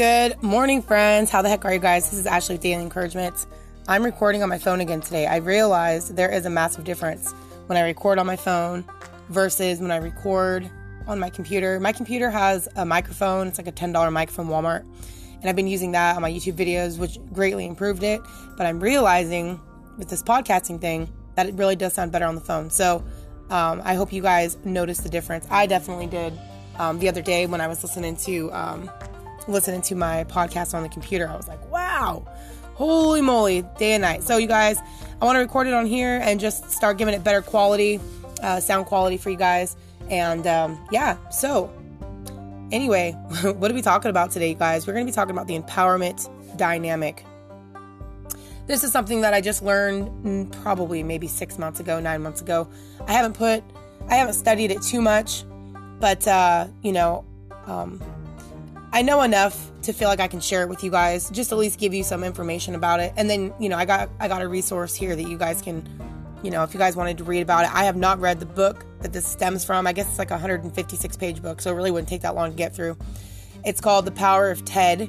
Good morning, friends. How the heck are you guys? This is Ashley with Daily Encouragement. I'm recording on my phone again today. I realized there is a massive difference when I record on my phone versus when I record on my computer. My computer has a microphone, it's like a $10 microphone from Walmart, and I've been using that on my YouTube videos, which greatly improved it. But I'm realizing with this podcasting thing that it really does sound better on the phone. So um, I hope you guys noticed the difference. I definitely did um, the other day when I was listening to um, listening to my podcast on the computer. I was like, wow, holy moly, day and night. So, you guys, I want to record it on here and just start giving it better quality, uh, sound quality for you guys. And um, yeah, so anyway, what are we talking about today, guys? We're going to be talking about the empowerment dynamic. This is something that I just learned mm, probably maybe six months ago, nine months ago. I haven't put, I haven't studied it too much, but uh, you know, um, I know enough to feel like I can share it with you guys, just at least give you some information about it. And then, you know, I got I got a resource here that you guys can, you know, if you guys wanted to read about it. I have not read the book that this stems from. I guess it's like a 156 page book, so it really wouldn't take that long to get through. It's called The Power of TED.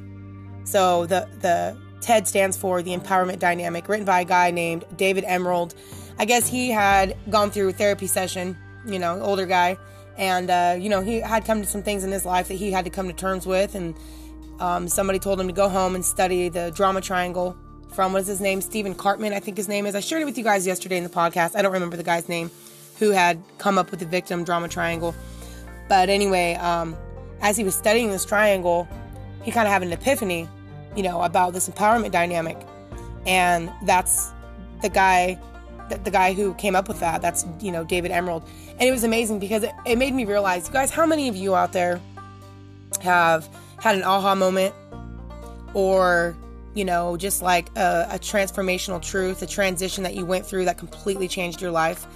So the the TED stands for the Empowerment Dynamic, written by a guy named David Emerald. I guess he had gone through a therapy session, you know, older guy and uh, you know he had come to some things in his life that he had to come to terms with. And um, somebody told him to go home and study the drama triangle from what is his name? Stephen Karpman i think his name is. I shared it with you guys yesterday in the podcast. I don't remember the guy's name who had come up with the victim drama triangle. But anyway um, as he was studying this triangle he kind of had an epiphany you know about this empowerment dynamic. And that's the guy the guy who came up with that. That's, you know, David Emerald. And it was amazing because it, it made me realize, you guys, how many of you out there have had an aha moment or, you know, just like a, a transformational truth, a transition that you went through that completely changed your life.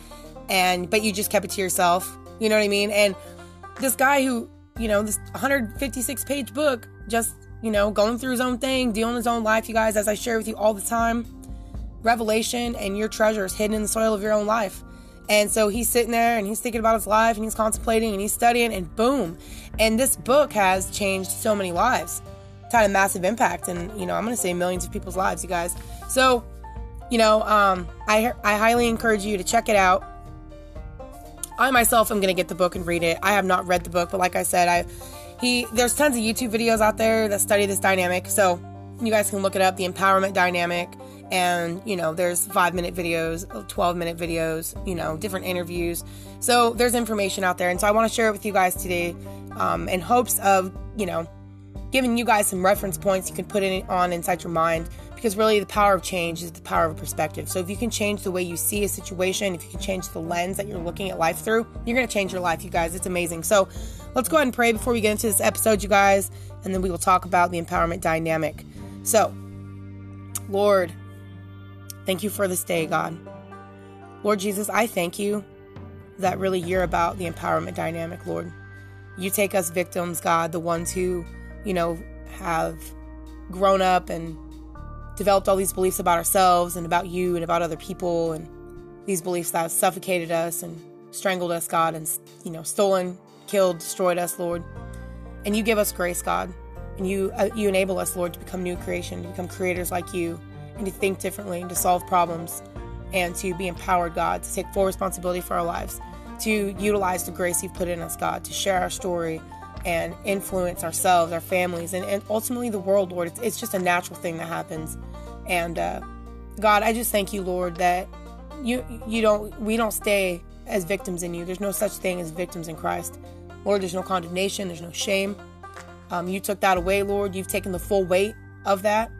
And, but you just kept it to yourself. You know what I mean? And this guy who, you know, this 156 page book, just, you know, going through his own thing, dealing his own life, you guys, as I share with you all the time revelation and your treasures hidden in the soil of your own life. And so he's sitting there and he's thinking about his life and he's contemplating and he's studying and boom. And this book has changed so many lives. It's had a massive impact and, you know, I'm going to say millions of people's lives, you guys. So, you know, um, I, I highly encourage you to check it out. I myself am going to get the book and read it. I have not read the book, but like I said, I he there's tons of YouTube videos out there that study this dynamic. So you guys can look it up, the empowerment dynamic and you know there's five minute videos 12 minute videos you know different interviews. So there's information out there. And so i want to share it with you guys today um, in hopes of you know giving you guys some reference points you can put it on inside your mind because really the power of change is the power of perspective. So if you can change the way you see a situation if you can change the lens that you're looking at life through you're going to change your life you guys. It's amazing. So let's go ahead and pray before we get into this episode you guys and then we will talk about the empowerment dynamic. So lord Thank you for this day, God. Lord Jesus, I thank you that really you're about the empowerment dynamic, Lord. You take us victims, God, the ones who, you know, have grown up and developed all these beliefs about ourselves and about you and about other people and these beliefs that have suffocated us and strangled us, God, and, you know, stolen, killed, destroyed us, Lord. And you give us grace, God. And you uh, you enable us, Lord, to become new creation, to become creators like you and to think differently and to solve problems and to be empowered, God, to take full responsibility for our lives, to utilize the grace you've put in us, God, to share our story and influence ourselves, our families, and, and ultimately the world, Lord. It's, it's just a natural thing that happens. And uh, God, I just thank you, Lord, that you you don't we don't stay as victims in you. There's no such thing as victims in Christ. Lord, there's no condemnation, there's no shame. Um, you took that away, Lord. You've taken the full weight of that.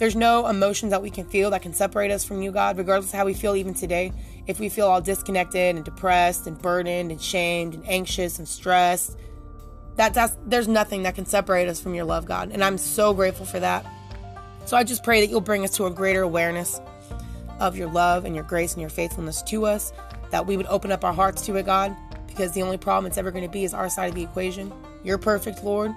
There's no emotions that we can feel that can separate us from you, God, regardless of how we feel even today. If we feel all disconnected and depressed and burdened and shamed and anxious and stressed, that, that's, there's nothing that can separate us from your love, God. And I'm so grateful for that. So I just pray that you'll bring us to a greater awareness of your love and your grace and your faithfulness to us, that we would open up our hearts to it, God, because the only problem it's ever going to be is our side of the equation. You're perfect, Lord.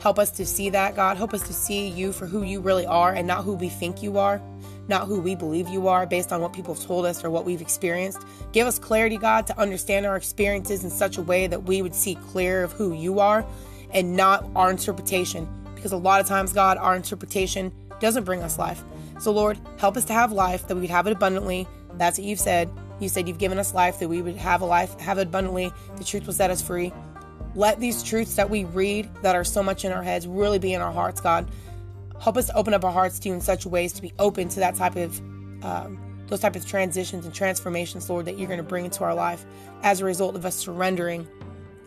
Help us to see that, God. Help us to see you for who you really are and not who we think you are, not who we believe you are based on what people have told us or what we've experienced. Give us clarity, God, to understand our experiences in such a way that we would see clear of who you are and not our interpretation because a lot of times, God, our interpretation doesn't bring us life. So, Lord, help us to have life, that we would have it abundantly. That's what you've said. You said you've given us life, that we would have a life, have it abundantly. The truth will set us free. Let these truths that we read that are so much in our heads really be in our hearts, God. Help us open up our hearts to you in such ways to be open to that type of um, those type of transitions and transformations, Lord, that you're going to bring into our life as a result of us surrendering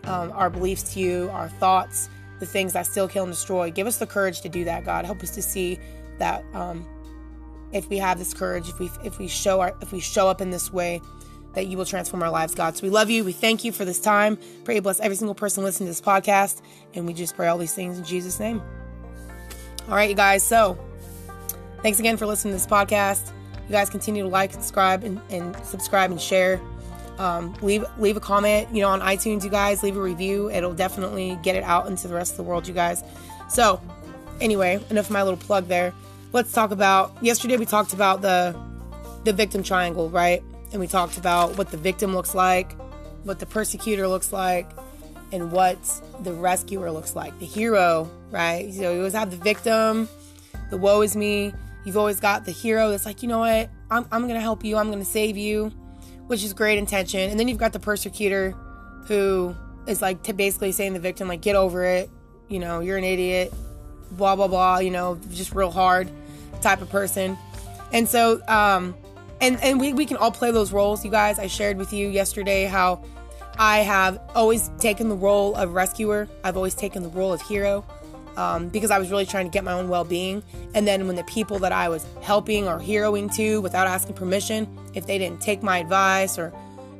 um, our beliefs to you, our thoughts, the things that still kill and destroy. Give us the courage to do that, God. Help us to see that um, if we have this courage, if we if we show our if we show up in this way, that you will transform our lives, God. So we love you. We thank you for this time. Pray bless every single person listening to this podcast, and we just pray all these things in Jesus' name. All right, you guys. So thanks again for listening to this podcast. You guys continue to like, subscribe, and, and subscribe and share. Um, leave leave a comment, you know, on iTunes. You guys leave a review. It'll definitely get it out into the rest of the world, you guys. So, anyway, enough of my little plug there. Let's talk about. Yesterday we talked about the the victim triangle, right? And we talked about what the victim looks like, what the persecutor looks like, and what the rescuer looks like. The hero, right? So you always have the victim, the woe is me, You've always got the hero that's like, you know what, I'm, I'm to help you, I'm to save you, which is great intention. And then you've got the persecutor who is like to basically saying the victim, like, get over it, you know, you're an idiot, blah, blah, blah, you know, just real hard type of person. And so, um, and, and we, we can all play those roles, you guys. I shared with you yesterday how I have always taken the role of rescuer, I've always taken the role of hero um, because I was really trying to get my own well being. And then when the people that I was helping or heroing to without asking permission, if they didn't take my advice or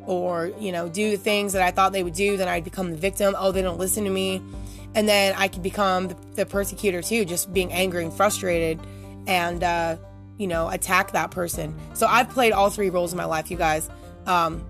or you know do the things that I thought they would do, then I'd become the victim. Oh, they don't listen to me, and then I could become the, the persecutor too, just being angry and frustrated, and uh, you know attack that person. So I've played all three roles in my life, you guys. Um,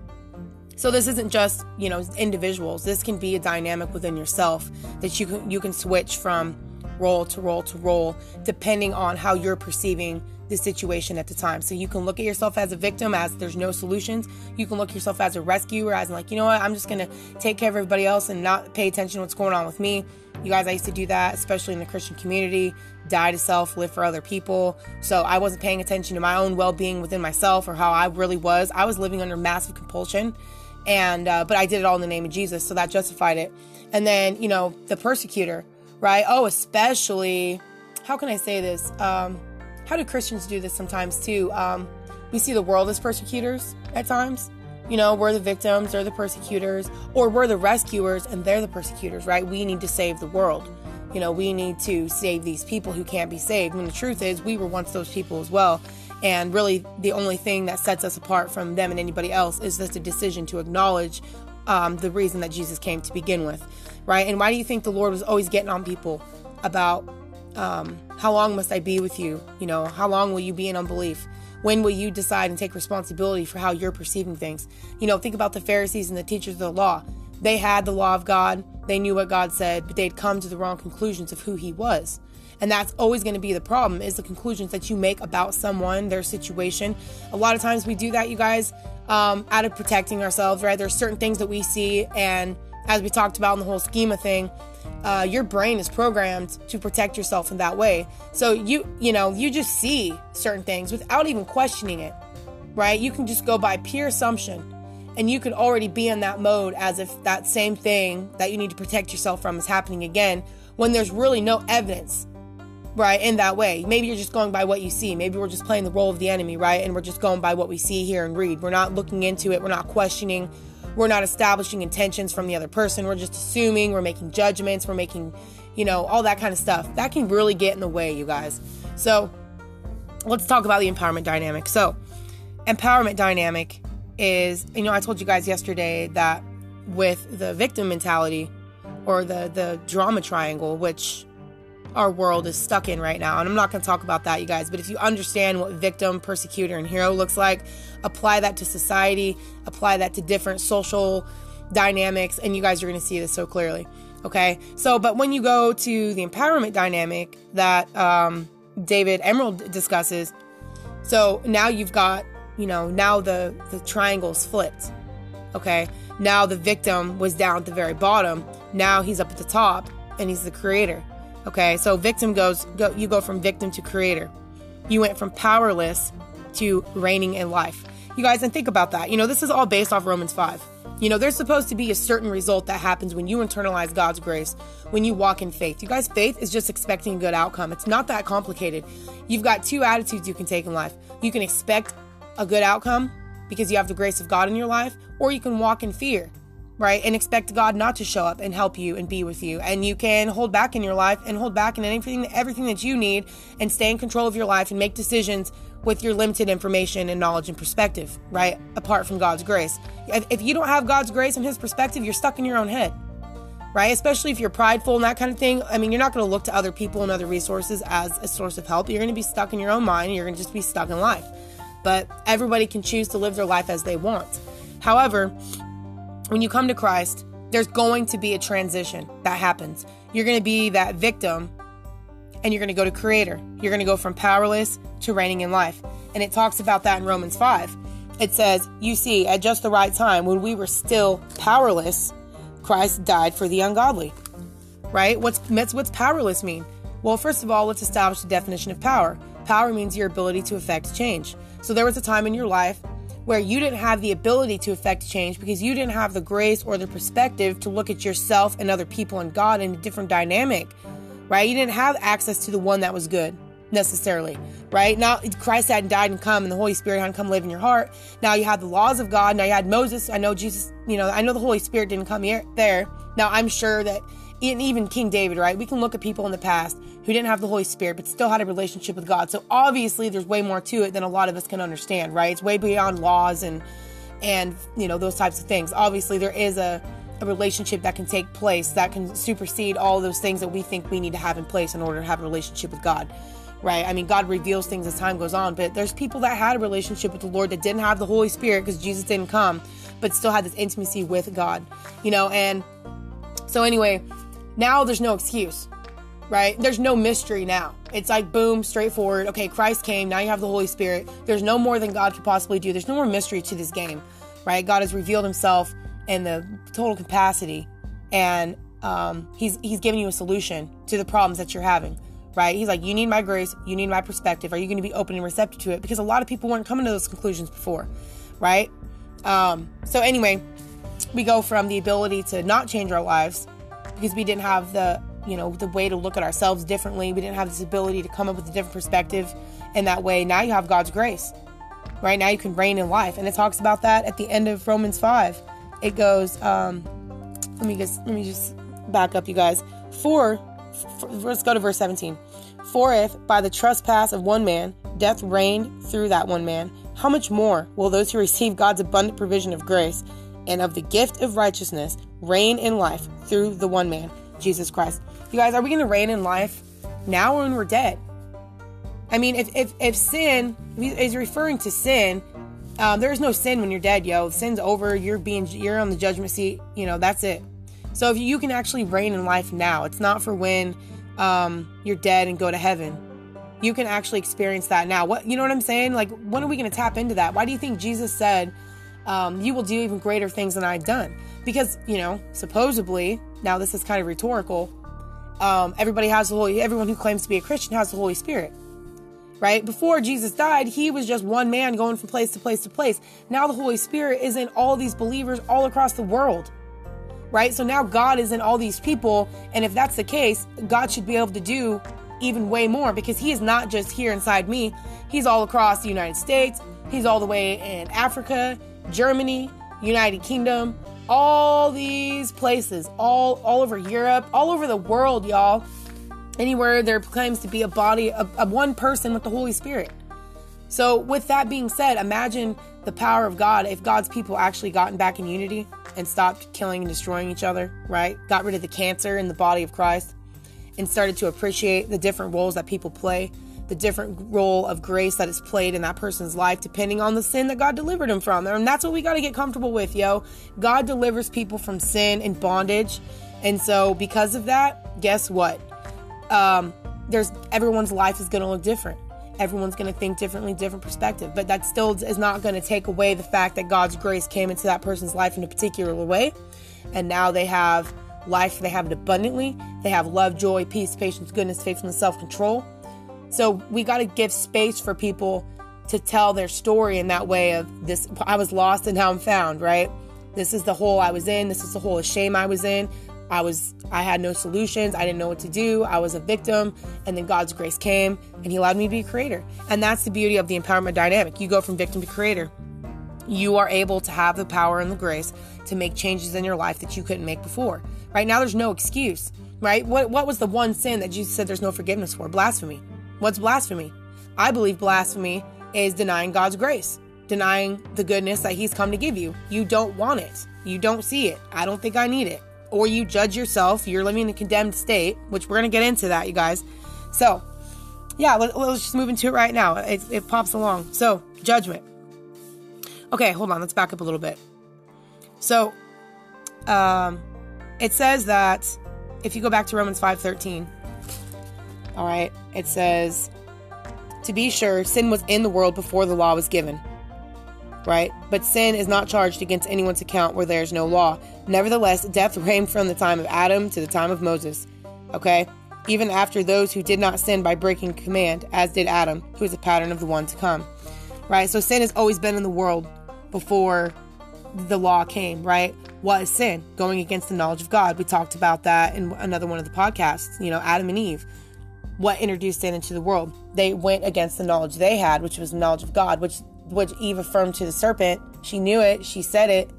so this isn't just, you know, individuals. This can be a dynamic within yourself that you can you can switch from role to role to role depending on how you're perceiving the situation at the time. So you can look at yourself as a victim as there's no solutions. You can look at yourself as a rescuer as like, you know what, I'm just gonna take care of everybody else and not pay attention to what's going on with me. You guys, I used to do that, especially in the Christian community. Die to self, live for other people. So I wasn't paying attention to my own well-being within myself or how I really was. I was living under massive compulsion and uh, but I did it all in the name of Jesus, so that justified it. And then you know the persecutor, right? Oh, especially how can I say this? Um, how do Christians do this sometimes too? Um, we see the world as persecutors at times. You know, we're the victims, they're the persecutors, or we're the rescuers and they're the persecutors, right? We need to save the world. You know, we need to save these people who can't be saved. When the truth is, we were once those people as well. And really, the only thing that sets us apart from them and anybody else is just a decision to acknowledge um, the reason that Jesus came to begin with, right? And why do you think the Lord was always getting on people about um, how long must I be with you? You know, how long will you be in unbelief? When will you decide and take responsibility for how you're perceiving things? You know, think about the Pharisees and the teachers of the law. They had the law of God, they knew what God said, but they'd come to the wrong conclusions of who He was and that's always going to be the problem is the conclusions that you make about someone their situation a lot of times we do that you guys um, out of protecting ourselves right there's certain things that we see and as we talked about in the whole schema thing uh, your brain is programmed to protect yourself in that way. So you you know you just see certain things without even questioning it right? You can just go by pure assumption and you could already be in that mode as if that same thing that you need to protect yourself from is happening again when there's really no evidence right in that way. Maybe you're just going by what you see. Maybe we're just playing the role of the enemy right? And we're just going by what we see here and read. We're not looking into it. We're not questioning we're not establishing intentions from the other person. We're just assuming we're making judgments we're making you know all that kind of stuff. That can really get in the way you guys. So let's talk about the empowerment dynamic. So empowerment dynamic is you know i told you guys yesterday that with the victim mentality or the the drama triangle which our world is stuck in right now. And I'm not going to talk about that, you guys, but if you understand what victim, persecutor, and hero looks like, apply that to society, apply that to different social dynamics, and you guys are going to see this so clearly. Okay. So, but when you go to the empowerment dynamic that um, David Emerald discusses, so now you've got, you know, now the, the triangle's flipped. Okay. Now the victim was down at the very bottom. Now he's up at the top and he's the creator Okay, so victim goes go you go from victim to creator. You went from powerless to reigning in life. You guys, and think about that. You know, this is all based off Romans 5. You know, there's supposed to be a certain result that happens when you internalize God's grace, when you walk in faith. You guys, faith is just expecting a good outcome. It's not that complicated. You've got two attitudes you can take in life. You can expect a good outcome because you have the grace of God in your life, or you can walk in fear right? And expect God not to show up and help you and be with you. And you can hold back in your life and hold back in anything, everything that you need and stay in control of your life and make decisions with your limited information and knowledge and perspective, right? Apart from God's grace. If you don't have God's grace and His perspective, you're stuck in your own head, right? Especially if you're prideful and that kind of thing. I mean, you're not going to look to other people and other resources as a source of help. You're going to be stuck in your own mind you're going to just be stuck in life. But everybody can choose to live their life as they want. However, when you come to Christ, there's going to be a transition that happens. You're going to be that victim and you're going to go to creator. You're going to go from powerless to reigning in life. And it talks about that in Romans 5. It says, You see, at just the right time, when we were still powerless, Christ died for the ungodly. Right? What's, what's powerless mean? Well, first of all, let's establish the definition of power. Power means your ability to affect change. So there was a time in your life where you didn't have the ability to affect change because you didn't have the grace or the perspective to look at yourself and other people and God in a different dynamic, right? You didn't have access to the one that was good necessarily, right? Now Christ hadn't died and come and the Holy Spirit hadn't come live in your heart. Now you had the laws of God. Now you had Moses. I know Jesus, you know, I know the Holy Spirit didn't come here there. Now I'm sure that even King David, right? We can look at people in the past who didn't have the Holy Spirit but still had a relationship with God. So obviously there's way more to it than a lot of us can understand, right? It's way beyond laws and and you know those types of things. Obviously there is a a relationship that can take place that can supersede all those things that we think we need to have in place in order to have a relationship with God. Right? I mean, God reveals things as time goes on, but there's people that had a relationship with the Lord that didn't have the Holy Spirit because Jesus didn't come, but still had this intimacy with God. You know, and so anyway, now there's no excuse, right? There's no mystery now. It's like boom, straightforward. Okay, Christ came. Now you have the Holy Spirit. There's no more than God could possibly do. There's no more mystery to this game, right? God has revealed Himself in the total capacity, and um, He's He's giving you a solution to the problems that you're having. Right? He's like, you need my grace, you need my perspective. Are you going to be open and receptive to it? Because a lot of people weren't coming to those conclusions before, right? Um, so anyway, we go from the ability to not change our lives because we didn't have the you know the way to look at ourselves differently. We didn't have this ability to come up with a different perspective in that way. Now you have god's grace right? Now you can reign in life. And it talks about that at the end of romans 5 it goes um let me just let me just back up you guys. For, for let's go to verse 17 for if by the trespass of one man death reigned through that one man how much more will those who receive god's abundant provision of grace and of the gift of righteousness reign in life through the one man, Jesus Christ. You guys, are we going to reign in life now or when we're dead? I mean, if, if, if sin is referring to sin, um, there is no sin when you're dead, yo. Sin's over. You're being, you're on the judgment seat. You know, that's it. So if you can actually reign in life now, it's not for when um, you're dead and go to heaven. You can actually experience that now. What you know what I'm saying? Like, when are we going to tap into that? Why do you think Jesus said, um, "You will do even greater things than I've done"? because you know supposedly now this is kind of rhetorical um, everybody has the holy everyone who claims to be a christian has the holy spirit right? Before jesus died he was just one man going from place to place to place. Now the holy spirit is in all these believers all across the world right? So now god is in all these people and if that's the case god should be able to do even way more because he is not just here inside me. He's all across the united states. He's all the way in africa germany united kingdom all these places, all all over Europe, all over the world, y'all. Anywhere there claims to be a body of, of one person with the Holy Spirit. So, with that being said, imagine the power of God if God's people actually gotten back in unity and stopped killing and destroying each other, right? Got rid of the cancer in the body of Christ and started to appreciate the different roles that people play the different role of grace that is played in that person's life depending on the sin that God delivered him from. And that's what we got to get comfortable with, yo. God delivers people from sin and bondage. And so because of that, guess what? Um, there's everyone's life is going to look different. Everyone's going to think differently, different perspective. But that still is not going to take away the fact that God's grace came into that person's life in a particular way. And now they have life, they have it abundantly. They have love, joy, peace, patience, goodness, faithfulness, self control. So we got to give space for people to tell their story in that way of this I was lost and now I'm found, right? This is the hole I was in. This is the hole of shame I was in. I was I had no solutions. I didn't know what to do. I was a victim and then God's grace came and he allowed me to be a creator. And that's the beauty of the empowerment dynamic. You go from victim to creator. You are able to have the power and the grace to make changes in your life that you couldn't make before. Right now there's no excuse, right? What what was the one sin that Jesus said there's no forgiveness for? Blasphemy. What's blasphemy? I believe blasphemy is denying God's grace, denying the goodness that he's come to give you. You don't want it. You don't see it. I don't think I need it or you judge yourself. You're living in a condemned state, which we're going to get into that, you guys. So, yeah, let, us just move into it right now. It, it pops along. So, judgment. Okay, hold on. Let's back up a little bit. So, um, it says that if you go back to Romans 5:13, all right, it says, "To be sure, sin was in the world before the law was given." right? But sin is not charged against anyone's account where there is no law. Nevertheless, death reigned from the time of Adam to the time of Moses, okay? Even after those who did not sin by breaking command, as did Adam, who is a pattern of the one to come, right? So sin has always been in the world before the law came, right? What is sin? Going against the knowledge of God. We talked about that in another one of the podcasts, you know, Adam and Eve. What introduced sin into the world? They went against the knowledge they had, which was the knowledge of God, which which Eve affirmed to the serpent. She knew it, she said it,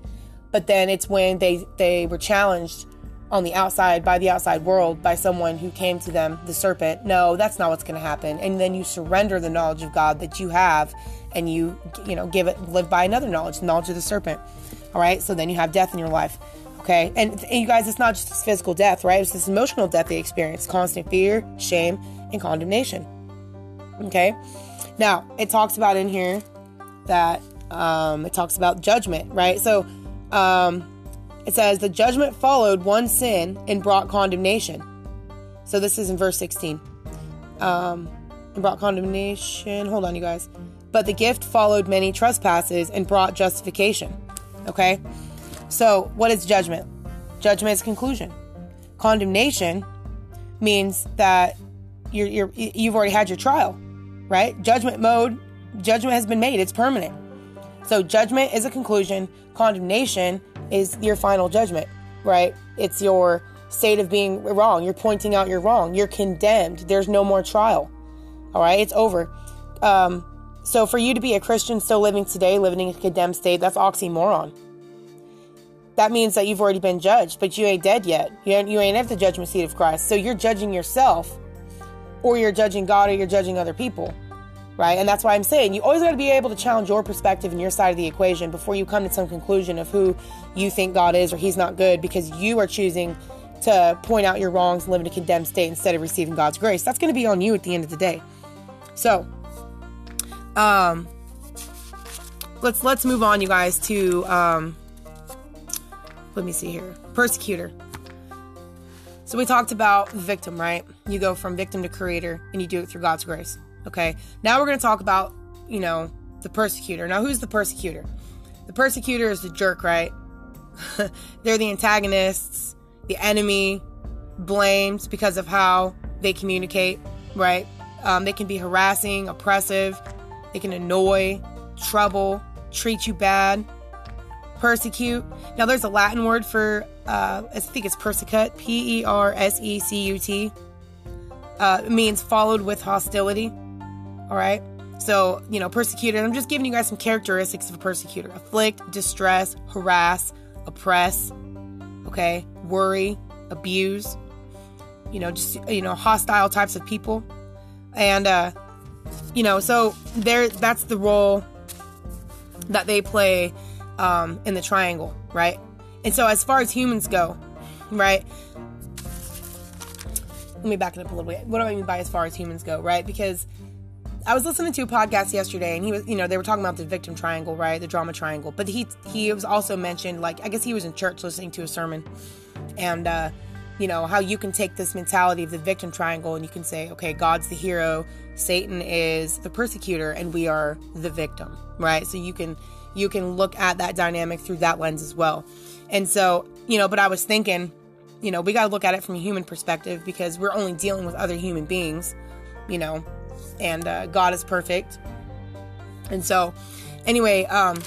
but then it's when they they were challenged on the outside by the outside world by someone who came to them, the serpent. No, that's not what's going to happen. And then you surrender the knowledge of God that you have and you you know give it live by another knowledge, the knowledge of the serpent. All right? So then you have death in your life. Okay? And, and you guys, it's not just this physical death, right? It's this emotional death they experience, constant fear, shame, and condemnation. Okay? Now, it talks about in here that um, it talks about judgment, right? So um, it says, The judgment followed one sin and brought condemnation. So this is in verse 16. Um, and brought condemnation. Hold on, you guys. But the gift followed many trespasses and brought justification. Okay? So what is judgment? Judgment is conclusion. Condemnation means that you're, you're, you've already had your trial, right? Judgment mode judgment has been made, it's permanent. So, judgment is a conclusion, condemnation is your final judgment, right? It's your state of being wrong. You're pointing out you're wrong. You're condemned. There's no more trial. All right, it's over. Um, so, for you to be a Christian still living today, living in a condemned state, that's oxymoron. That means that you've already been judged, but you ain't dead yet. You ain't, at the judgment seat of Christ. So, you're judging yourself, or you're judging God, or you're judging other people right? And that's why I'm saying you always got to be able to challenge your perspective and your side of the equation before you come to some conclusion of who you think God is or He's not good because you are choosing to point out your wrongs and live in a condemned state instead of receiving God's grace. That's going to be on you at the end of the day. So, um, let's let's move on, you guys, to um, let me see here, persecutor. So we talked about the victim, right? You go from victim to creator, and you do it through God's grace. Okay, now we're going to talk about, you know, the persecutor. Now, who's the persecutor? The persecutor is the jerk, right? They're the antagonists, the enemy, blamed because of how they communicate, right? Um, they can be harassing, oppressive, they can annoy, trouble, treat you bad, persecute. Now, there's a Latin word for, uh, I think it's persecut, P E R S E C U T. Uh, means followed with hostility. All right. So, you know, persecuted, I'm just giving you guys some characteristics of a persecutor afflict, distress, harass, oppress, okay, worry, abuse, you know, just, you know, hostile types of people. And, uh, you know, so there, that's the role that they play um, in the triangle, right? And so, as far as humans go, right? Let me back it up a little bit. What do I mean by as far as humans go, right? Because I was listening to a podcast yesterday, and he was, you know, they were talking about the victim triangle, right, the drama triangle. But he he was also mentioned, like, I guess he was in church listening to a sermon, and uh, you know how you can take this mentality of the victim triangle, and you can say, okay, God's the hero, Satan is the persecutor, and we are the victim, right? So you can you can look at that dynamic through that lens as well. And so, you know, but I was thinking, you know, we got to look at it from a human perspective because we're only dealing with other human beings, you know, and uh, God is perfect. And so, anyway, um,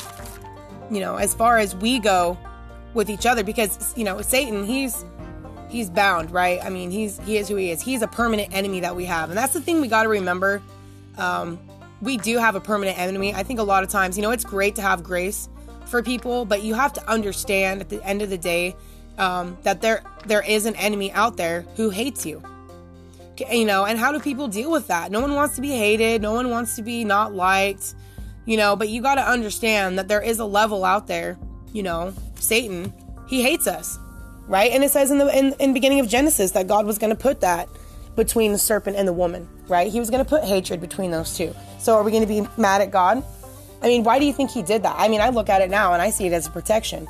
you know, as far as we go with each other, because you know, Satan, he's he's bound, right? I mean, he's he is who he is. He's a permanent enemy that we have, and that's the thing we got to remember. Um, we do have a permanent enemy. I think a lot of times, you know, it's great to have grace for people, but you have to understand at the end of the day um, that there there is an enemy out there who hates you. You know, and how do people deal with that? No one wants to be hated. No one wants to be not liked. You know, but you got to understand that there is a level out there. You know, Satan, he hates us, right? And it says in the in, in beginning of Genesis that God was going to put that between the serpent and the woman, right? He was going to put hatred between those two. So are we going to be mad at God? I mean, why do you think he did that? I mean, I look at it now and I see it as a protection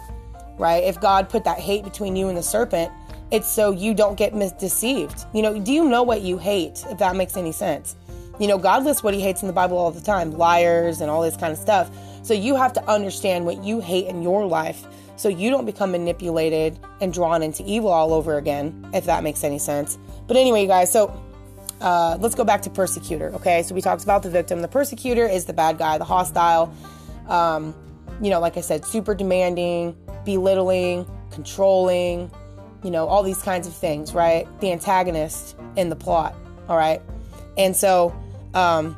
right? If God put that hate between you and the serpent, it's so you don't get deceived. You know, do you know what you hate, if that makes any sense? You know, God lists what he hates in the Bible all the time liars and all this kind of stuff. So you have to understand what you hate in your life so you don't become manipulated and drawn into evil all over again, if that makes any sense. But anyway, you guys, so uh, let's go back to persecutor, okay? So we talked about the victim. The persecutor is the bad guy, the hostile, um, you know, like I said, super demanding, belittling, controlling, you know, all these kinds of things, right? The antagonist in the plot, all right? And so, um,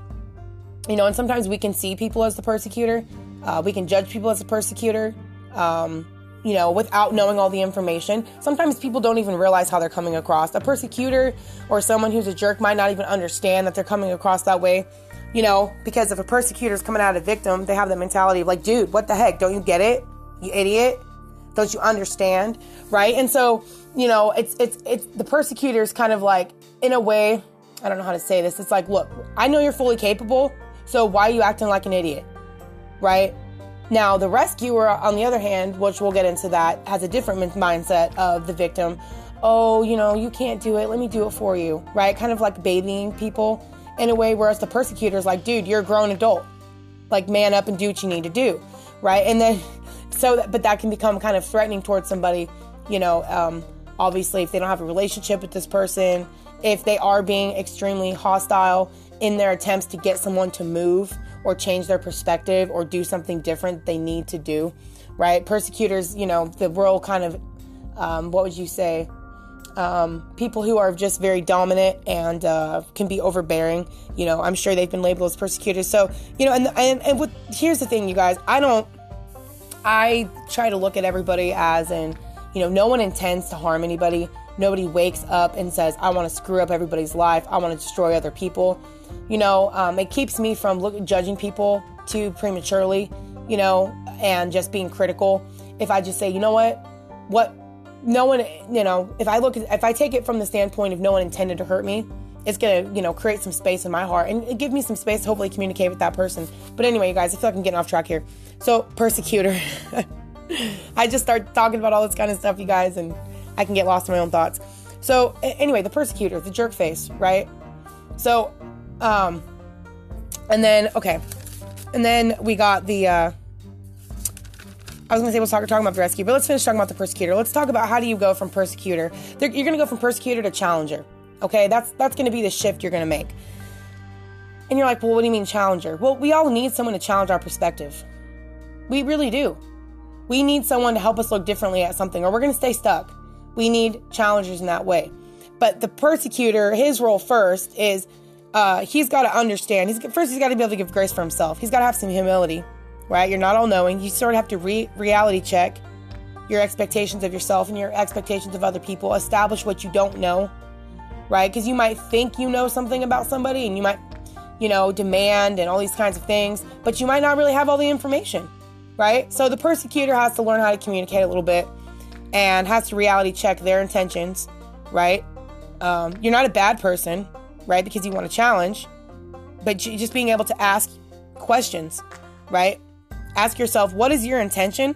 you know, and sometimes we can see people as the persecutor, uh, we can judge people as the persecutor, um, you know, without knowing all the information. Sometimes people don't even realize how they're coming across. A persecutor or someone who's a jerk might not even understand that they're coming across that way, you know, because if a persecutor is coming out a victim, they have the mentality of like, dude, what the heck? Don't you get it? You idiot? Don't you understand? Right? And so, you know, it's it's it's the persecutors kind of like in a way, I don't know how to say this. It's like, look, I know you're fully capable, so why are you acting like an idiot? Right? Now, the rescuer, on the other hand, which we'll get into that, has a different mindset of the victim. Oh, you know, you can't do it. Let me do it for you. Right? Kind of like babying people in a way, whereas the persecutor is like, dude, you're a grown adult. Like, man up and do what you need to do. Right? And then so that, but that can become kind of threatening towards somebody you know um, obviously if they don't have a relationship with this person if they are being extremely hostile in their attempts to get someone to move or change their perspective or do something different they need to do right persecutors you know the world kind of um, what would you say um, people who are just very dominant and uh, can be overbearing. You know, I'm sure they've been labeled as persecutors. So, you know, and and, and with, here's the thing, you guys, I don't I try to look at everybody as in, you know, no one intends to harm anybody. Nobody wakes up and says, I want to screw up everybody's life. I want to destroy other people. You know, um, it keeps me from look, judging people too prematurely, you know, and just being critical. If I just say, you know what, what, no one, you know, if I look, if I take it from the standpoint of no one intended to hurt me, it's gonna, you know, create some space in my heart and give me some space to hopefully communicate with that person. But anyway, you guys, I feel like I'm getting off track here. So, persecutor. I just start talking about all this kind of stuff, you guys, and I can get lost in my own thoughts. So, anyway, the persecutor, the jerk face, right? So, um, and then, okay. And then we got the, uh, I was gonna say we'll talk talking about the rescue, but let's finish talking about the persecutor. Let's talk about how do you go from persecutor. You're gonna go from persecutor to challenger. Okay, that's that's gonna be the shift you're gonna make. And you're like, well, what do you mean challenger? Well, we all need someone to challenge our perspective. We really do. We need someone to help us look differently at something, or we're going to stay stuck. We need challengers in that way. But the persecutor, his role first is uh, he's got to understand. He's first he's got to be able to give grace for himself. He's got to have some humility, right? You're not all knowing. You sort of have to re- reality check your expectations of yourself and your expectations of other people. Establish what you don't know, right? Because you might think you know something about somebody, and you might, you know, demand and all these kinds of things, but you might not really have all the information right? So the persecutor has to learn how to communicate a little bit and has to reality check their intentions, right? Um, you're not a bad person, right? Because you want to challenge, but just being able to ask questions, right? Ask yourself, what is your intention?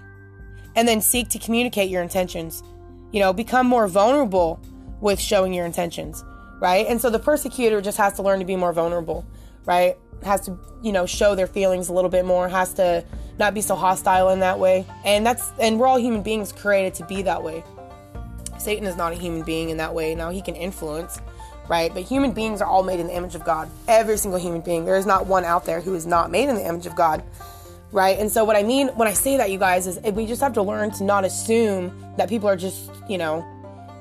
And then seek to communicate your intentions. You know, become more vulnerable with showing your intentions, right? And so the persecutor just has to learn to be more vulnerable, right? Has to, you know, show their feelings a little bit more, has to not be so hostile in that way. And that's and we're all human beings created to be that way. Satan is not a human being in that way. Now he can influence, right? But human beings are all made in the image of God. Every single human being. There is not one out there who is not made in the image of God, right? And so what I mean when I say that, you guys, is we just have to learn to not assume that people are just, you know,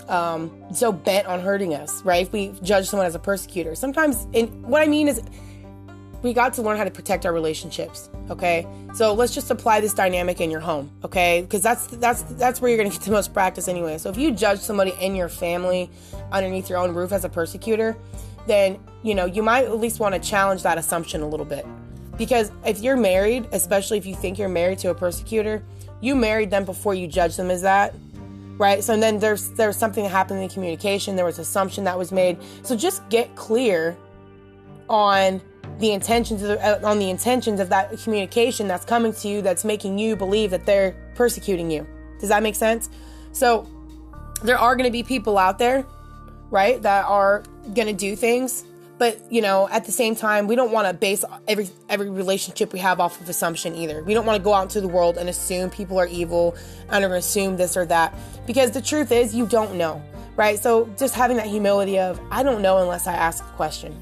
um, so bent on hurting us, right? If we judge someone as a persecutor, sometimes, in, what I mean is, we got to learn how to protect our relationships. Okay, so let's just apply this dynamic in your home. Okay, because that's that's that's where you're gonna get the most practice anyway. So if you judge somebody in your family underneath your own roof as a persecutor, then you know you might at least want to challenge that assumption a little bit. Because if you're married, especially if you think you're married to a persecutor, you married them before you judge them as that right so then there's there's something that happened in the communication there was assumption that was made so just get clear on the intentions of uh, on the intentions of that communication that's coming to you that's making you believe that they're persecuting you. Does that make sense? So there are going to be people out there, right, that are going to do things, but you know, at the same time, we don't want to base every every relationship we have off of assumption either. We don't want to go out into the world and assume people are evil and are assume this or that because the truth is you don't know, right? So just having that humility of I don't know unless I ask a question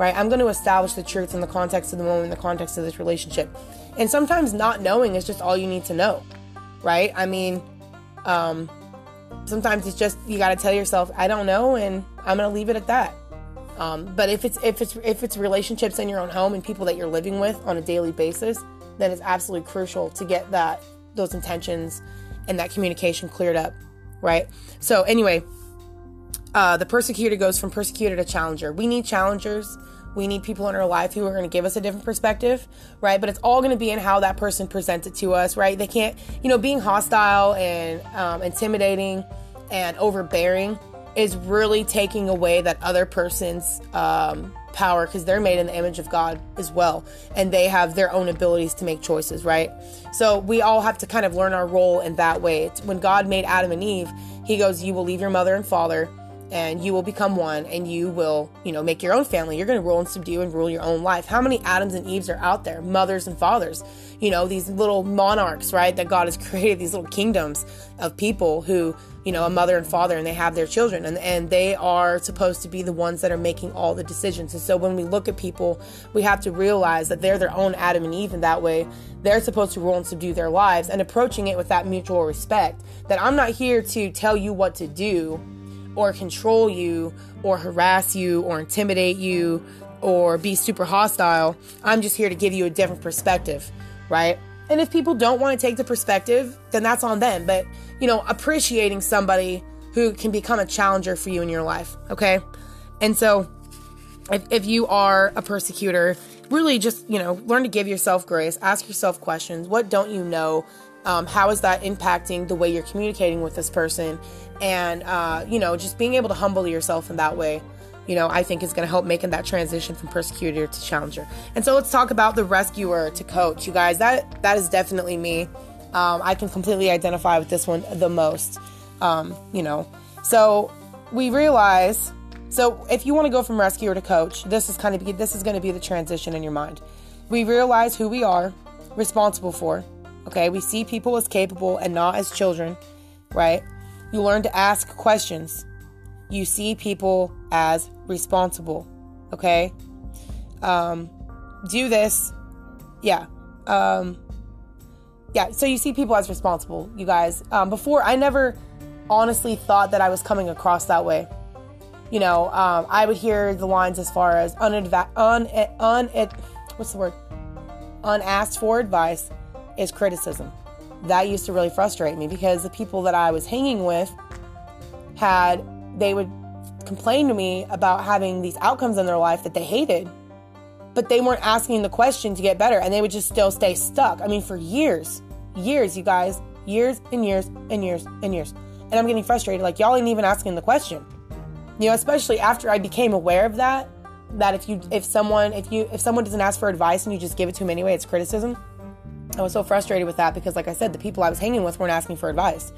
right? I'm going to establish the truth in the context of the moment, in the context of this relationship. And sometimes not knowing is just all you need to know, right? I mean, um, sometimes it's just you got to tell yourself, I don't know, and I'm going to leave it at that. Um, but if it's if it's if it's relationships in your own home and people that you're living with on a daily basis, then it's absolutely crucial to get that those intentions and that communication cleared up, right? So anyway, uh, the persecutor goes from persecutor to challenger. We need challengers. We need people in our life who are going to give us a different perspective, right? But it's all going to be in how that person presents it to us, right? They can't, you know, being hostile and um, intimidating and overbearing is really taking away that other person's um, power because they're made in the image of God as well. And they have their own abilities to make choices, right? So we all have to kind of learn our role in that way. It's when God made Adam and Eve, He goes, You will leave your mother and father and you will become one and you will, you know, make your own family. You're going to rule and subdue and rule your own life. How many Adams and Eves are out there? Mothers and fathers. You know, these little monarchs, right? That God has created these little kingdoms of people who, you know, a mother and father and they have their children and and they are supposed to be the ones that are making all the decisions. And so when we look at people, we have to realize that they're their own Adam and Eve in that way. They're supposed to rule and subdue their lives and approaching it with that mutual respect that I'm not here to tell you what to do or control you or harass you or intimidate you or be super hostile. I'm just here to give you a different perspective, right? And if people don't want to take the perspective, then that's on them. But, you know, appreciating somebody who can become a challenger for you in your life, okay? And so, if, if you are a persecutor, really just, you know, learn to give yourself grace, ask yourself questions. What don't you know? Um, how is that impacting the way you're communicating with this person? And, uh, you know, just being able to humble yourself in that way, you know, I think is going to help making that transition from persecutor to challenger. And so let's talk about the rescuer to coach. You guys, that that is definitely me. Um, I can completely identify with this one the most. Um, you know, so we realize. So if you want to go from rescuer to coach, this is kind of this is going to be the transition in your mind. We realize who we are responsible for Okay, we see people as capable and not as children, right? You learn to ask questions. You see people as responsible, okay? Um, do this, yeah. Um, yeah, so you see people as responsible, you guys. Um, before, I never honestly thought that I was coming across that way. You know, um, I would hear the lines as far as unadva- un, un, what's the word? Unasked for advice is criticism. That used to really frustrate me because the people that I was hanging with had, they would complain to me about having these outcomes in their life that they hated, but they weren't asking the question to get better and they would just still stay stuck. I mean, for years, years, you guys, years and years and years and years. And I'm getting frustrated. Like, y'all ain't even asking the question. You know, especially after I became aware of that, that if you, if someone, if you, if someone doesn't ask for advice and you just give it to them anyway, it's criticism I was so frustrated with that because, like I said, the people I was hanging with weren't asking for advice.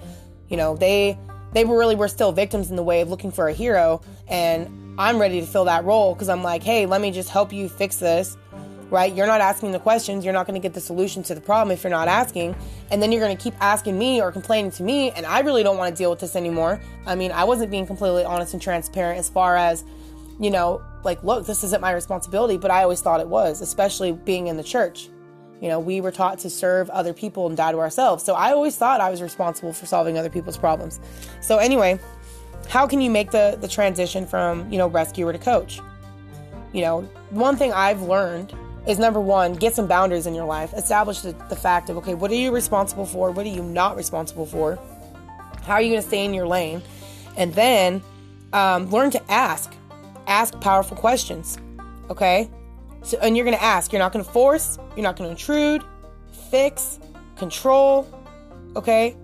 You know, they they were really were still victims in the way of looking for a hero, and I'm ready to fill that role because I'm like, hey, let me just help you fix this, right? You're not asking the questions. You're not going to get the solution to the problem if you're not asking. And then you're going to keep asking me or complaining to me. And I really don't want to deal with this anymore. I mean, I wasn't being completely honest and transparent as far as, you know, like, look, this isn't my responsibility, but I always thought it was, especially being in the church. You know, we were taught to serve other people and die to ourselves. So I always thought I was responsible for solving other people's problems. So anyway, how can you make the the transition from, you know, rescuer to coach? You know, one thing I've learned is number one, get some boundaries in your life. Establish the, the fact of, okay, what are you responsible for? What are you not responsible for? How are you going to stay in your lane? And then um, learn to ask. Ask powerful questions. Okay? So, and you're going to ask. You're not going to force. You're not going to intrude, fix, control. Okay?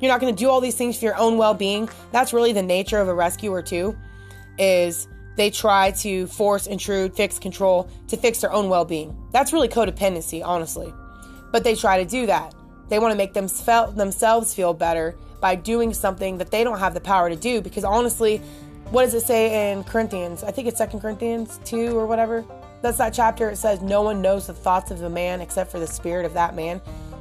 You're not going to do all these things for your own well being. That's really the nature of a rescuer, too, is they try to force, intrude, fix, control to fix their own well being. That's really codependency, honestly. But they try to do that. They want to make them themselves feel better by doing something that they don't have the power to do. Because honestly, what does it say in Corinthians? I think it's Second Corinthians 2 or whatever. That's that chapter. It says, No one knows the thoughts of a man except for the spirit of that man.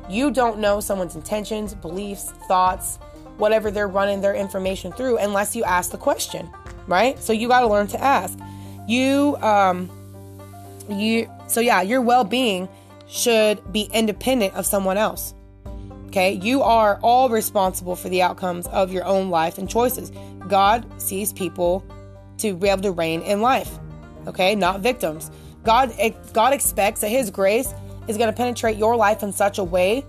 You don't know someone's intentions, beliefs, thoughts, whatever they're running their information through unless you ask the question right? So you got to learn to ask. You, um, you, so yeah, your well being should be independent of someone else. Okay, you are all responsible for the outcomes of your own life and choices. God sees people to be able to reign in life. Okay, not victims. God, eh, God expects that His grace is going to penetrate your life in such a way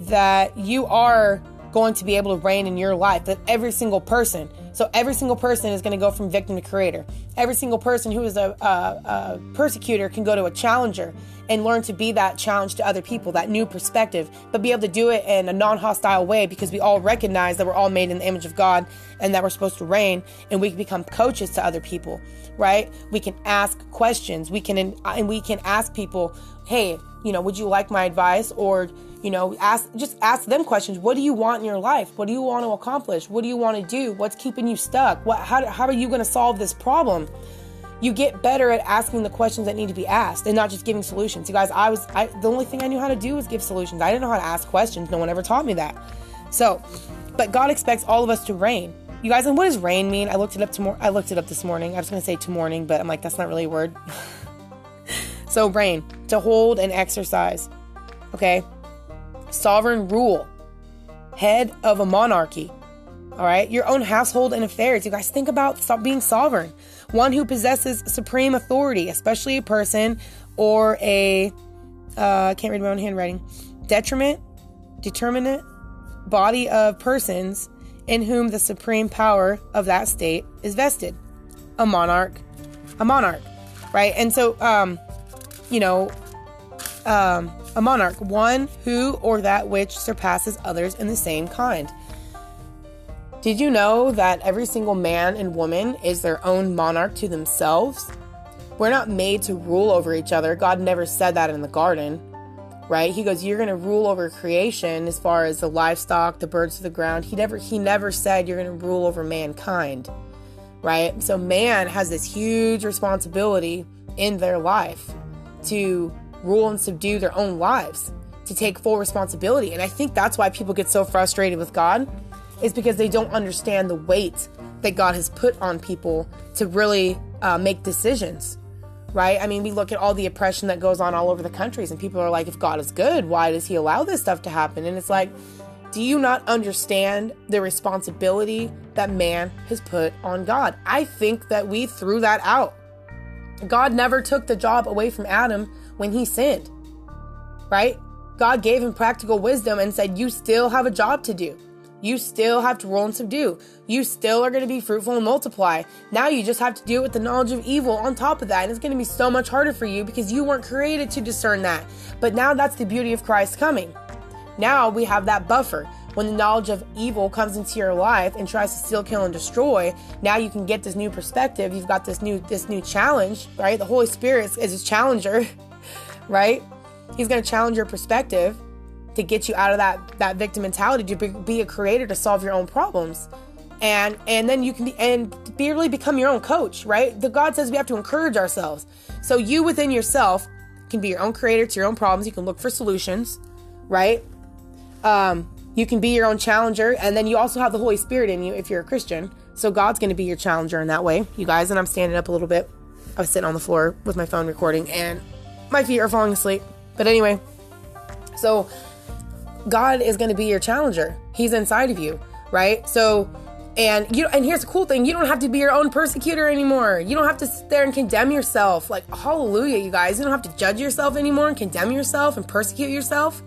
that you are going to be able to reign in your life. That every single person so every single person is going to go from victim to creator. Every single person who is a, a, a, persecutor can go to a challenger and learn to be that challenge to other people, that new perspective, but be able to do it in a non hostile way because we all recognize that we're all made in the image of God and that we're supposed to reign and we can become coaches to other people, right? We can ask questions. We can, and we can ask people, hey, you know, would you like my advice? Or, you know, ask just ask them questions. What do you want in your life? What do you want to accomplish? What do you want to do? What's keeping you stuck? What how, how are you going to solve this problem? You get better at asking the questions that need to be asked and not just giving solutions. You guys, I was I the only thing I knew how to do was give solutions. I didn't know how to ask questions. No one ever taught me that. So, but God expects all of us to reign. You guys, and what does reign mean? I looked it up tomorrow. I looked it up this morning. I was going to say to morning, but I'm like that's not really a word. so, reign, to hold and exercise. Okay? Sovereign rule, head of a monarchy. All right, your own household and affairs. You guys think about being sovereign, one who possesses supreme authority, especially a person or a uh, can't read my own handwriting. Detriment, determinate body of persons in whom the supreme power of that state is vested. A monarch, a monarch, right? And so, um, you know, um, a monarch, one who or that which surpasses others in the same kind. Did you know that every single man and woman is their own monarch to themselves? We're not made to rule over each other. God never said that in the garden, right? He goes, "You're going to rule over creation as far as the livestock, the birds of the ground." He never he never said you're going to rule over mankind, right? So man has this huge responsibility in their life to rule and subdue their own lives, to take full responsibility. And I think that's why people get so frustrated with God, is because they don't understand the weight that God has put on people to really uh, make decisions. Right? I mean, we look at all the oppression that goes on all over the countries, and people are like, if God is good, why does He allow this stuff to happen? And it's like, do you not understand the responsibility that man has put on God? I think that we threw that out. God never took the job away from Adam when he sinned, right? God gave him practical wisdom and said, You still have a job to do. You still have to rule and subdue. You still are going to be fruitful and multiply. Now you just have to deal with the knowledge of evil on top of that. And it's going to be so much harder for you because you weren't created to discern that. But now that's the beauty of Christ coming. Now we have that buffer. When the knowledge of evil comes into your life and tries to steal, kill, and destroy, now you can get this new perspective. You've got this new this new challenge, right? The Holy Spirit is a challenger right? He's going to challenge your perspective to get you out of that that victim mentality to be, be, a creator to solve your own problems. And and then you can be and be really become your own coach, right? The God says we have to encourage ourselves. So you within yourself can be your own creator to your own problems. You can look for solutions, right? Um, you can be your own challenger, and then you also have the Holy Spirit in you if you're a Christian. So God's going to be your challenger in that way, you guys. And I'm standing up a little bit. I was sitting on the floor with my phone recording, and my feet are falling asleep. But anyway, so God is going to be your challenger. He's inside of you, right? So, and you and here's the cool thing: you don't have to be your own persecutor anymore. You don't have to sit there and condemn yourself. Like hallelujah, you guys! You don't have to judge yourself anymore and condemn yourself and persecute yourself.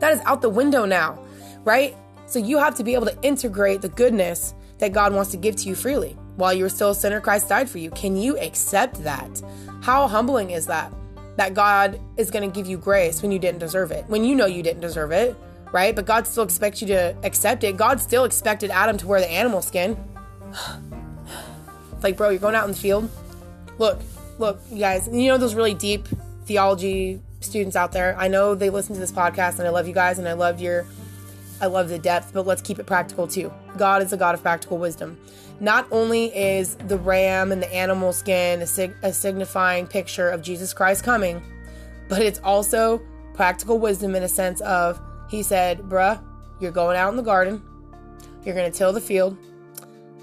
That is out the window now, right? So you have to be able to integrate the goodness that God wants to give to you freely. While you were still a sinner, Christ died for you. Can you accept that? How humbling is that? That God is going to give you grace when you didn't deserve it, when you know you didn't deserve it, right? But God still expects you to accept it. God still expected Adam to wear the animal skin. like, bro, you're going out in the field. Look, look, you guys, you know those really deep theology students out there. I know they listen to this podcast and I love you guys and I love your I love the depth, but let's keep it practical too. God is a God of practical wisdom. Not only is the ram and the animal skin a, sig- a signifying picture of Jesus Christ coming, but it's also practical wisdom in a sense of, he said, bruh, you're going out in the garden, you're going to till the field,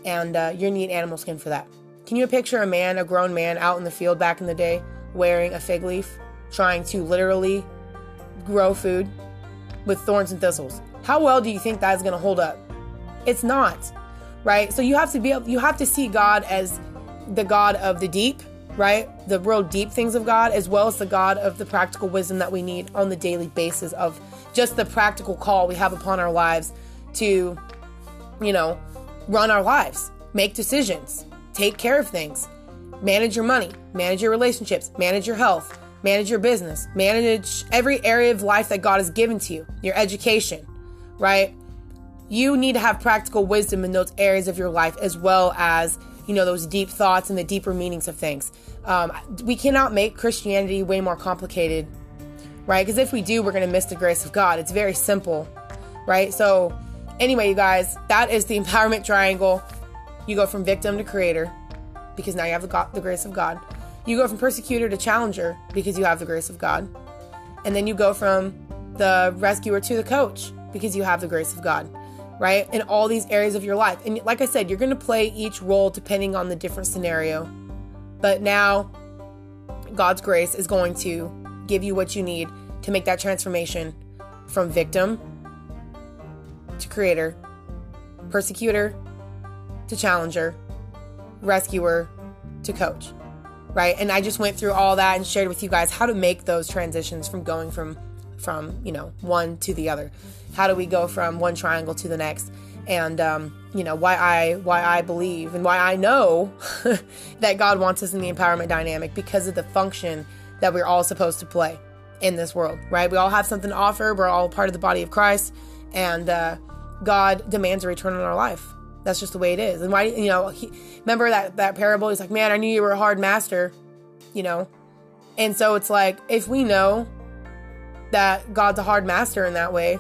and uh, you need animal skin for that. Can you picture a man, a grown man, out in the field back in the day wearing a fig leaf, trying to literally grow food with thorns and thistles? How well do you think that is going to hold up? It's not right? So you have to be able, you have to see God as the God of the deep, right? The real deep things of God, as well as the God of the practical wisdom that we need on the daily basis of just the practical call we have upon our lives to, you know, run our lives, make decisions, take care of things, manage your money, manage your relationships, manage your health, manage your business, manage every area of life that God has given to you, your education, right? You need to have practical wisdom in those areas of your life as well as you know those deep thoughts and the deeper meanings of things. Um, we cannot make christianity way more complicated right? Because if we do we're going to miss the grace of god. It's very simple right? So anyway you guys that is the empowerment triangle. You go from victim to creator because now you have the, the grace of god. You go from persecutor to challenger because you have the grace of god. And then you go from the rescuer to the coach because you have the grace of god right? In all these areas of your life. And like I said, you're going to play each role depending on the different scenario. But now, God's grace is going to give you what you need to make that transformation from victim to creator, persecutor to challenger, rescuer to coach, right? And I just went through all that and shared with you guys how to make those transitions from going from from you know one to the other. How do we go from one triangle to the next? And um, you know why i why i believe and why i know that god wants us in the empowerment dynamic because of the function that we're all supposed to play in this world right? We all have something to offer. We're all part of the body of christ. And uh, god demands a return on our life. That's just the way it is. And why you know he, remember that that parable? He's like man i knew you were a hard master you know? And so it's like if we know that God's a hard master in that way,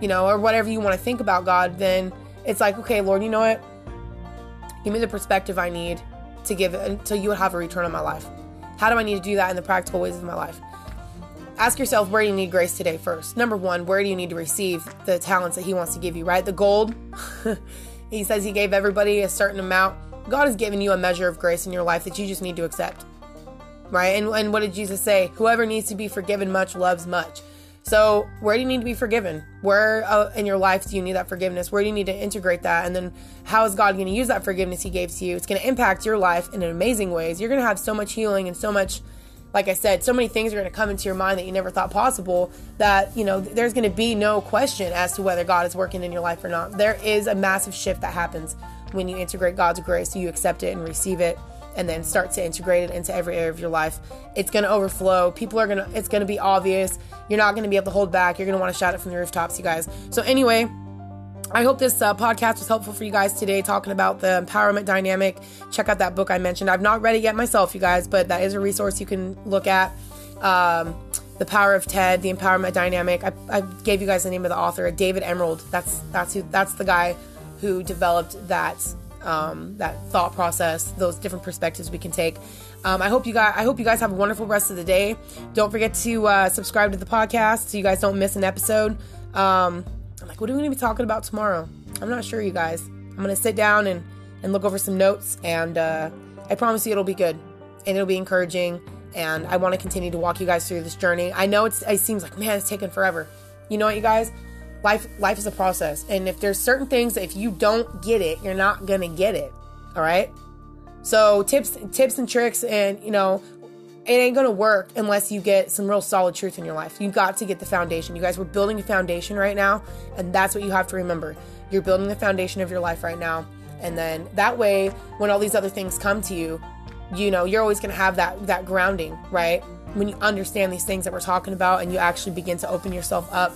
you know, or whatever you want to think about God, then it's like, okay, Lord, you know what? Give me the perspective I need to give until you would have a return on my life. How do I need to do that in the practical ways of my life? Ask yourself where do you need grace today first. Number one, where do you need to receive the talents that He wants to give you, right? The gold, He says He gave everybody a certain amount. God has given you a measure of grace in your life that you just need to accept right? And, and what did Jesus say? Whoever needs to be forgiven much loves much. So, where do you need to be forgiven? Where uh, in your life do you need that forgiveness? Where do you need to integrate that? And then, how is God going to use that forgiveness He gave to you? It's going to impact your life in amazing ways. You're going to have so much healing and so much, like I said, so many things are going to come into your mind that you never thought possible. That, you know, there's going to be no question as to whether God is working in your life or not. There is a massive shift that happens when you integrate God's grace, so you accept it and receive it and then start to integrate it into every area of your life. It's going to overflow. People are going to, it's going to be obvious. You're not going to be able to hold back. You're going to want to shout it from the rooftops, you guys. So, anyway, I hope this uh, podcast was helpful for you guys today, talking about the empowerment dynamic. Check out that book I mentioned. I've not read it yet myself, you guys, but that is a resource you can look at. Um, the Power of Ted, the Empowerment Dynamic. I, I gave you guys the name of the author, David Emerald. That's that's who that's the guy who developed that um, that thought process, those different perspectives we can take. Um, I hope you guys I hope you guys have a wonderful rest of the day. Don't forget to uh, subscribe to the podcast so you guys don't miss an episode. Um, I'm like, what are we gonna be talking about tomorrow? I'm not sure, you guys. I'm gonna sit down and and look over some notes, and uh, I promise you it'll be good and it'll be encouraging. And I want to continue to walk you guys through this journey. I know it's it seems like man, it's taken forever. You know what, you guys? Life life is a process, and if there's certain things that if you don't get it, you're not gonna get it. All right. So tips tips and tricks, and you know it ain't gonna work unless you get some real solid truth in your life. You got to get the foundation. You guys, we're building a foundation right now, and that's what you have to remember. You're building the foundation of your life right now, and then that way, when all these other things come to you, you know you're always gonna have that that grounding, right? When you understand these things that we're talking about, and you actually begin to open yourself up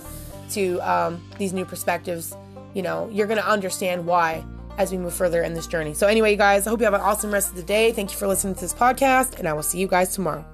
to um, these new perspectives, you know, you're going to understand why as we move further in this journey. So, anyway, you guys, I hope you have an awesome rest of the day. Thank you for listening to this podcast, and I will see you guys tomorrow.